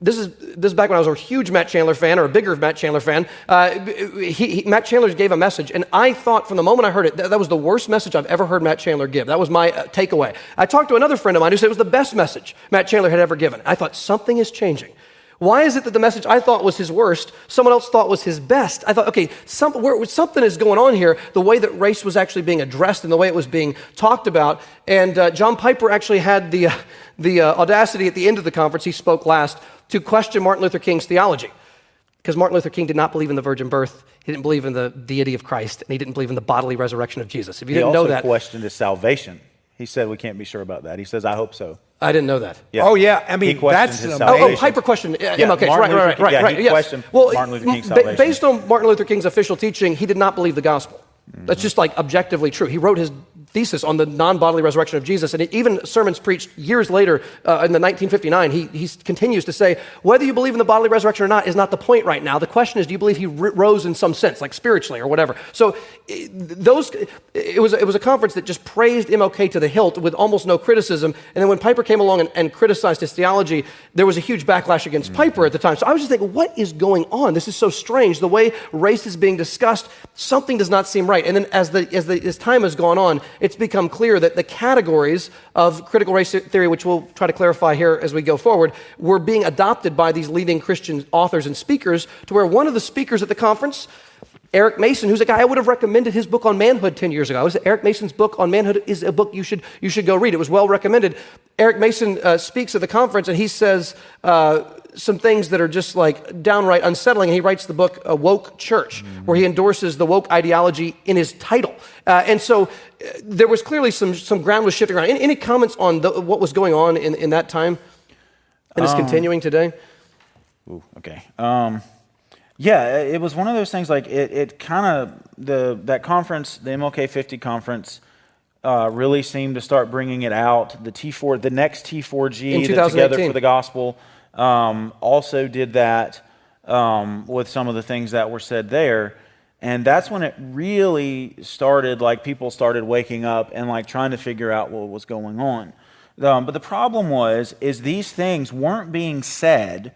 this is, this is back when I was a huge Matt Chandler fan or a bigger Matt Chandler fan. Uh, he, he, Matt Chandler gave a message, and I thought from the moment I heard it, that, that was the worst message I've ever heard Matt Chandler give. That was my uh, takeaway. I talked to another friend of mine who said it was the best message Matt Chandler had ever given. I thought something is changing. Why is it that the message I thought was his worst, someone else thought was his best? I thought, okay, some, where, something is going on here, the way that race was actually being addressed and the way it was being talked about. And uh, John Piper actually had the, uh, the uh, audacity at the end of the conference, he spoke last, to question Martin Luther King's theology. Because Martin Luther King did not believe in the virgin birth, he didn't believe in the deity of Christ, and he didn't believe in the bodily resurrection of Jesus. If you he didn't know that. He questioned his salvation. He said, We can't be sure about that. He says, I hope so. I didn't know that. Yeah. Oh yeah, I mean that's oh, oh, Piper questioned uh, yeah, MLK. Right, right, right, right, yeah, right. He yes. questioned well, Martin Luther King's salvation. Based on Martin Luther King's official teaching, he did not believe the gospel. Mm-hmm. That's just like objectively true. He wrote his thesis on the non bodily resurrection of Jesus. And even sermons preached years later uh, in the 1959, he, he continues to say, whether you believe in the bodily resurrection or not is not the point right now. The question is, do you believe he rose in some sense, like spiritually or whatever? So those, it was, it was a conference that just praised MLK to the hilt with almost no criticism. And then when Piper came along and, and criticized his theology, there was a huge backlash against mm-hmm. Piper at the time. So I was just thinking, what is going on? This is so strange. The way race is being discussed, something does not seem right. And then as, the, as, the, as time has gone on, it's become clear that the categories of critical race theory, which we'll try to clarify here as we go forward, were being adopted by these leading Christian authors and speakers to where one of the speakers at the conference, Eric Mason, who's a guy I would have recommended his book on manhood 10 years ago. Was Eric Mason's book on manhood is a book you should, you should go read. It was well recommended. Eric Mason uh, speaks at the conference and he says, uh, some things that are just like downright unsettling. He writes the book A Woke Church, mm-hmm. where he endorses the woke ideology in his title. Uh, and so uh, there was clearly some, some ground was shifting around. Any, any comments on the, what was going on in, in that time and is um, continuing today? Ooh, okay. Um, yeah, it was one of those things like it, it kind of, the that conference, the MLK 50 conference, uh, really seemed to start bringing it out. The T4, the next T4G that's together for the gospel um, also did that um, with some of the things that were said there. And that's when it really started, like people started waking up and like trying to figure out what was going on. Um, but the problem was, is these things weren't being said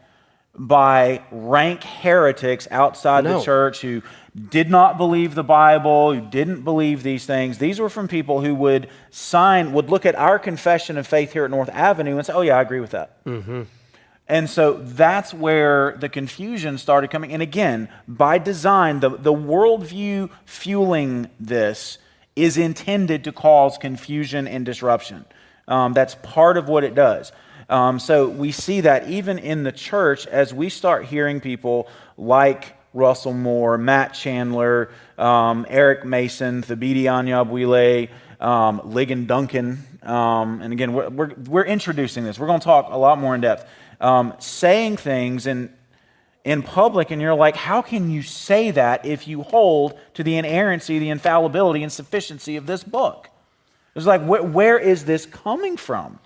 by rank heretics outside No. the church who did not believe the Bible, who didn't believe these things. These were from people who would sign, would look at our confession of faith here at North Avenue and say, oh, yeah, I agree with that. And so that's where the confusion started coming. And again, by design, the, the worldview fueling this is intended to cause confusion and disruption. Um, that's part of what it does. Um, so we see that even in the church as we start hearing people like Russell Moore, Matt Chandler, um, Eric Mason, Thabiti Anyabwile, um, Ligon Duncan. Um, and again, we're, we're, we're introducing this. We're going to talk a lot more in depth. Um, saying things in, in public, and you're like, how can you say that if you hold to the inerrancy, the infallibility, and sufficiency of this book? It's like, where, where is this coming from?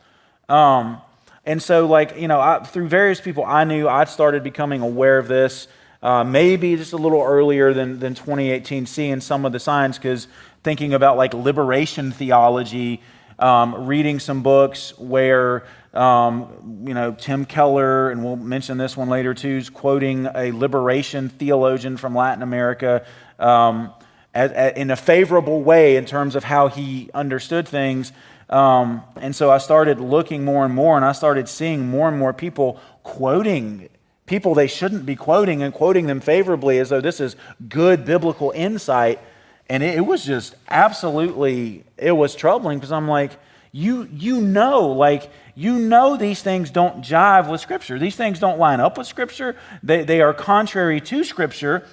Um, and so, like, you know, I, through various people I knew, I started becoming aware of this uh, maybe just a little earlier than, than 2018, seeing some of the signs, because thinking about like liberation theology, um, reading some books where, um, you know, Tim Keller, and we'll mention this one later too, is quoting a liberation theologian from Latin America. Um, as, as, in a favorable way in terms of how he understood things. Um, and so I started looking more and more, and I started seeing more and more people quoting people they shouldn't be quoting and quoting them favorably as though this is good biblical insight. And it, it was just absolutely, it was troubling because I'm like, you, you know, like, you know these things don't jive with Scripture. These things don't line up with Scripture. They, they are contrary to Scripture.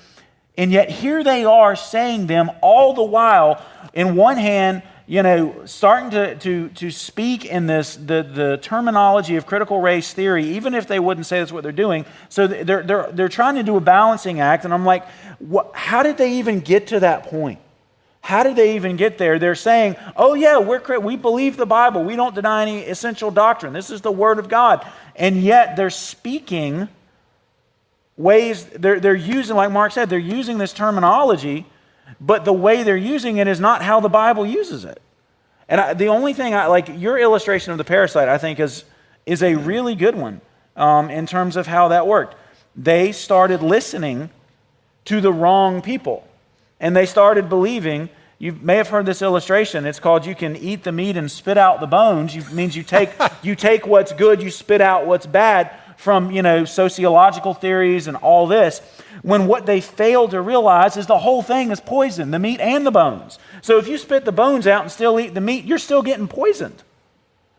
And yet here they are saying them all the while, in one hand, you know, starting to, to, to speak in this, the, the terminology of critical race theory, even if they wouldn't say that's what they're doing. So they're, they're, they're trying to do a balancing act. And I'm like, what, how did they even get to that point? How did they even get there? They're saying, oh, yeah, we're, we believe the Bible. We don't deny any essential doctrine. This is the Word of God. And yet they're speaking ways, they're, they're using, like Mark said, they're using this terminology, but the way they're using it is not how the Bible uses it. And I, the only thing I like, your illustration of the parasite, I think, is, is a really good one um, in terms of how that worked. They started listening to the wrong people, and they started believing. You may have heard this illustration. It's called "You can eat the meat and spit out the bones." It means you take you take what's good, you spit out what's bad from you know sociological theories and all this when what they fail to realize is the whole thing is poison the meat and the bones so if you spit the bones out and still eat the meat you're still getting poisoned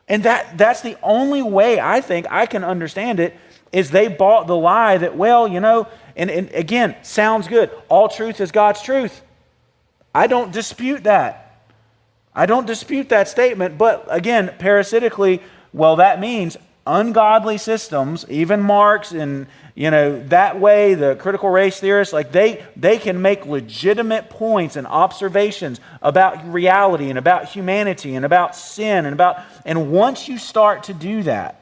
and that that's the only way i think i can understand it is they bought the lie that well you know and, and again sounds good. All truth is god's truth. I don't dispute that. I don't dispute that statement but again parasitically well that means ungodly systems, even Marx and you know that way the critical race theorists like they they can make legitimate points and observations about reality and about humanity and about sin and about and once you start to do that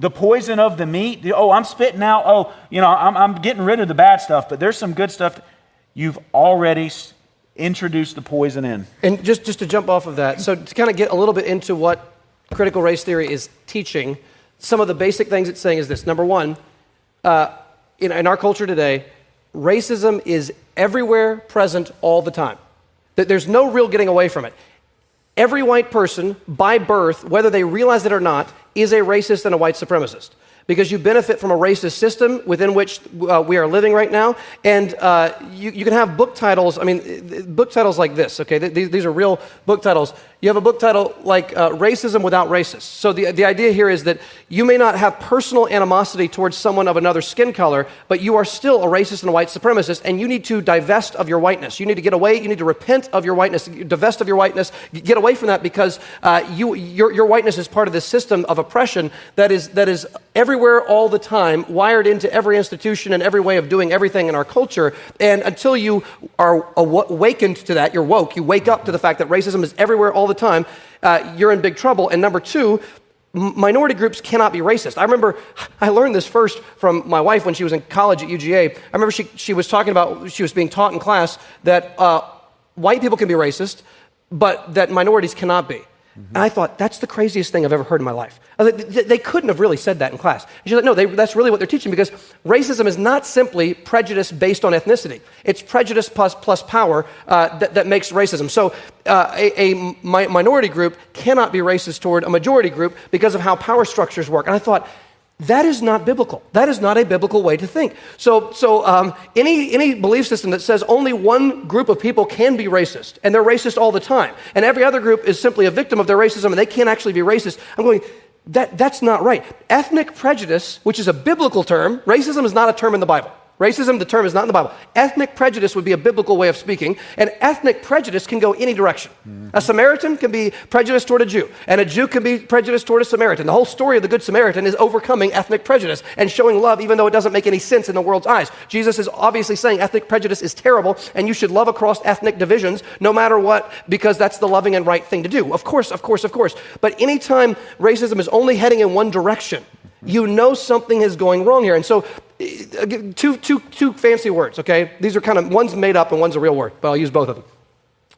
the poison of the meat the, oh i'm spitting out oh you know I'm, I'm getting rid of the bad stuff but there's some good stuff you've already introduced the poison in And just, just to jump off of that, so to kind of get a little bit into what critical race theory is teaching, some of the basic things it's saying is this. Number one, uh, in, in our culture today, racism is everywhere present all the time. That There's no real getting away from it. Every white person, by birth, whether they realize it or not, is a racist and a white supremacist because you benefit from a racist system within which uh, we are living right now. And uh, you, you, can have book titles, I mean, book titles like this, okay? These, these are real book titles. You have a book title like uh, Racism Without Racists. So the, the idea here is that you may not have personal animosity towards someone of another skin color, but you are still a racist and a white supremacist, and you need to divest of your whiteness. You need to get away, you need to repent of your whiteness, divest of your whiteness, get away from that because uh, you, your, your whiteness is part of this system of oppression that is, that is everywhere all the time, wired into every institution and every way of doing everything in our culture. And until you are awakened to that, you're woke, you wake up to the fact that racism is everywhere all the time, uh, you're in big trouble. And number two, minority groups cannot be racist. I remember I learned this first from my wife when she was in college at UGA. I remember she, she was talking about, she was being taught in class that uh, white people can be racist, but that minorities cannot be. Mm-hmm. And I thought, that's the craziest thing I've ever heard in my life. Like, they couldn't have really said that in class. And she's like, no, they, that's really what they're teaching because racism is not simply prejudice based on ethnicity. It's prejudice plus, plus power uh, that, that, makes racism. So uh, a, a mi- minority group cannot be racist toward a majority group because of how power structures work. And I thought, that is not biblical. That is not a biblical way to think. So, so um, any, any belief system that says only one group of people can be racist, and they're racist all the time, and every other group is simply a victim of their racism and they can't actually be racist, I'm going, that, that's not right. Ethnic prejudice, which is a biblical term, racism is not a term in the Bible. Racism, the term is not in the Bible. Ethnic prejudice would be a biblical way of speaking, and ethnic prejudice can go any direction. Mm-hmm. A Samaritan can be prejudiced toward a Jew, and a Jew can be prejudiced toward a Samaritan. The whole story of the Good Samaritan is overcoming ethnic prejudice and showing love even though it doesn't make any sense in the world's eyes. Jesus is obviously saying ethnic prejudice is terrible, and you should love across ethnic divisions no matter what, because that's the loving and right thing to do. Of course, of course, of course. But anytime racism is only heading in one direction, you know something is going wrong here. And so, Uh, two, two, two fancy words, okay? These are kind of, one's made up and one's a real word, but I'll use both of them.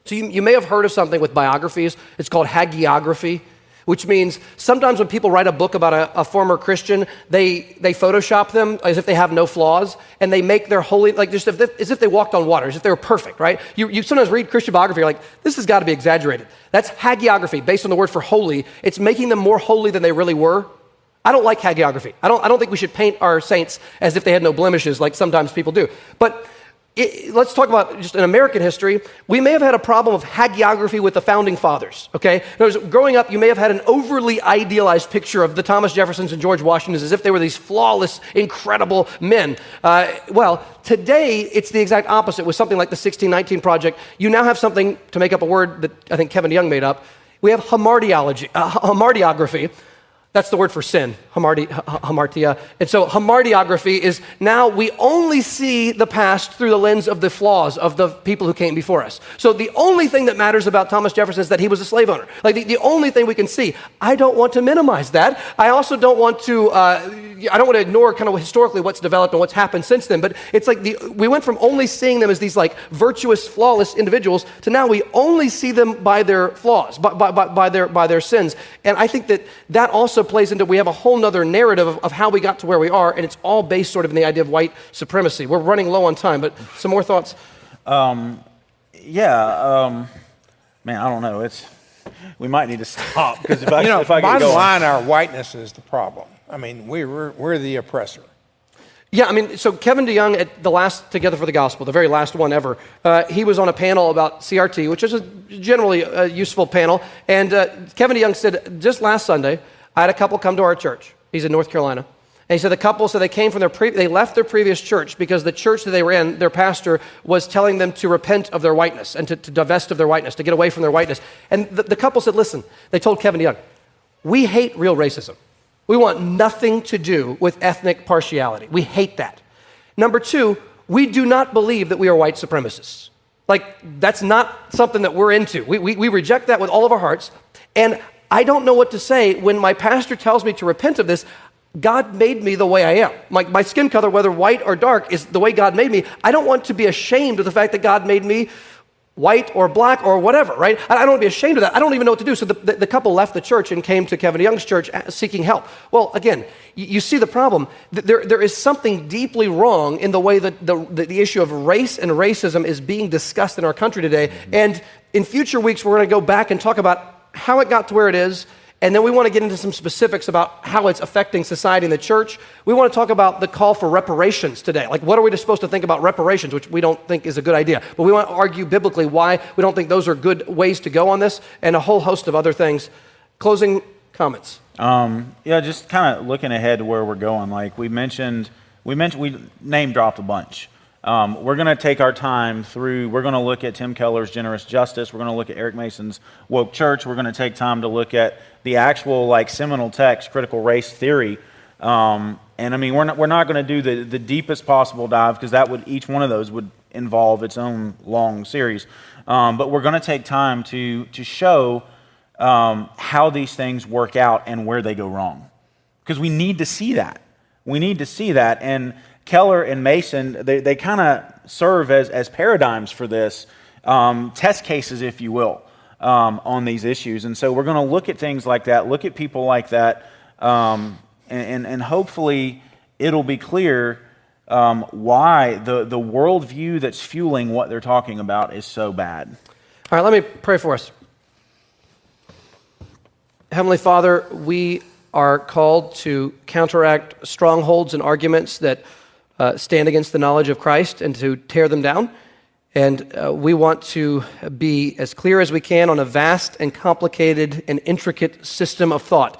So, you, you may have heard of something with biographies. It's called hagiography, which means sometimes when people write a book about a, a, former Christian, they, they Photoshop them as if they have no flaws, and they make their holy, like just if they, as if they walked on water, as if they were perfect, right? You, you sometimes read Christian biography, you're like, this has got to be exaggerated. That's hagiography, based on the word for holy. It's making them more holy than they really were. I don't like hagiography. I don't, I don't think we should paint our saints as if they had no blemishes like sometimes people do. But it, let's talk about just in American history. We may have had a problem of hagiography with the founding fathers, okay? Words, growing up, you may have had an overly idealized picture of the Thomas Jeffersons and George Washingtons as if they were these flawless, incredible men. Uh, well, today, it's the exact opposite with something like the 1619 Project. You now have something, to make up a word that I think Kevin DeYoung made up, we have hamartiology, uh, that's the word for sin, hamartia. And so hamartiography is now we only see the past through the lens of the flaws of the people who came before us. So the only thing that matters about Thomas Jefferson is that he was a slave owner. Like the, the only thing we can see. I don't want to minimize that. I also don't want to, uh, I don't want to ignore kind of historically what's developed and what's happened since then. But it's like the, we went from only seeing them as these like virtuous, flawless individuals to now we only see them by their flaws, by, by, by, by their, by their sins. And I think that that also plays into we have a whole nother narrative of, of, how we got to where we are, and it's all based sort of in the idea of white supremacy. We're running low on time, but some more thoughts? Um, yeah, um, man, I don't know. It's we might need to stop because if I you know, if I bottom going, line, our whiteness is the problem. I mean, we, we're we're the oppressor. Yeah, I mean, so Kevin DeYoung at the last Together for the Gospel, the very last one ever, uh, he was on a panel about CRT, which is a generally a useful panel. And uh, Kevin DeYoung said just last Sunday, I had a couple come to our church. He's in North Carolina. And he said the couple, so they came from their, pre- they left their previous church because the church that they were in, their pastor was telling them to repent of their whiteness and to, to divest of their whiteness, to get away from their whiteness. And the, the couple said, listen, they told Kevin DeYoung, we hate real racism. We want nothing to do with ethnic partiality. We hate that. Number two, we do not believe that we are white supremacists. Like, that's not something that we're into. We, we, we reject that with all of our hearts. And I don't know what to say when my pastor tells me to repent of this. God made me the way I am. My, my skin color, whether white or dark, is the way God made me. I don't want to be ashamed of the fact that God made me white or black or whatever, right? I don't want to be ashamed of that. I don't even know what to do. So the, the, the couple left the church and came to Kevin DeYoung's church uh, seeking help. Well, again, you, you, see the problem. There, there is something deeply wrong in the way that the, the, the issue of race and racism is being discussed in our country today. And in future weeks, we're going to go back and talk about how it got to where it is, and then we want to get into some specifics about how it's affecting society and the church. We want to talk about the call for reparations today. Like, what are we supposed to think about reparations, which we don't think is a good idea. But we want to argue biblically why we don't think those are good ways to go on this, and a whole host of other things. Closing comments. Um, yeah, just kind of looking ahead to where we're going. Like we mentioned, we mentioned we name dropped a bunch. Um, we're going to take our time through, we're going to look at Tim Keller's Generous Justice. We're going to look at Eric Mason's Woke Church. We're going to take time to look at the actual, like, seminal text, critical race theory. Um, and I mean, we're not, we're not going to do the, the deepest possible dive because that would, each one of those would involve its own long series. Um, but we're going to take time to, to show um, how these things work out and where they go wrong. Because we need to see that. We need to see that. And Keller and Mason, they, they kind of serve as, as paradigms for this, um, test cases, if you will, um, on these issues. And so we're going to look at things like that, look at people like that, um, and, and, and, hopefully it'll be clear um, why the, the worldview that's fueling what they're talking about is so bad. All right, let me pray for us. Heavenly Father, we are called to counteract strongholds and arguments that uh, stand against the knowledge of Christ and to tear them down. And uh, we want to be as clear as we can on a vast and complicated and intricate system of thought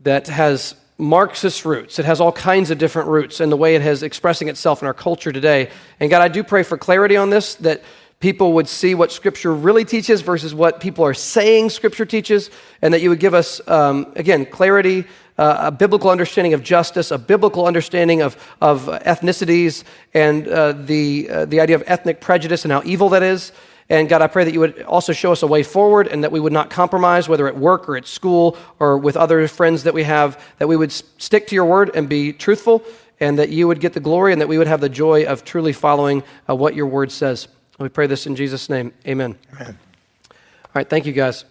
that has Marxist roots. It has all kinds of different roots and the way it has expressing itself in our culture today. And God, I do pray for clarity on this that people would see what Scripture really teaches versus what people are saying Scripture teaches, and that you would give us, um, again, clarity, uh, a biblical understanding of justice, a biblical understanding of, of ethnicities, and uh, the, uh, the idea of ethnic prejudice and how evil that is. And God, I pray that you would also show us a way forward and that we would not compromise, whether at work or at school or with other friends that we have, that we would stick to your word and be truthful, and that you would get the glory and that we would have the joy of truly following uh, what your word says. We pray this in Jesus' name. Amen. Amen. All right, thank you guys.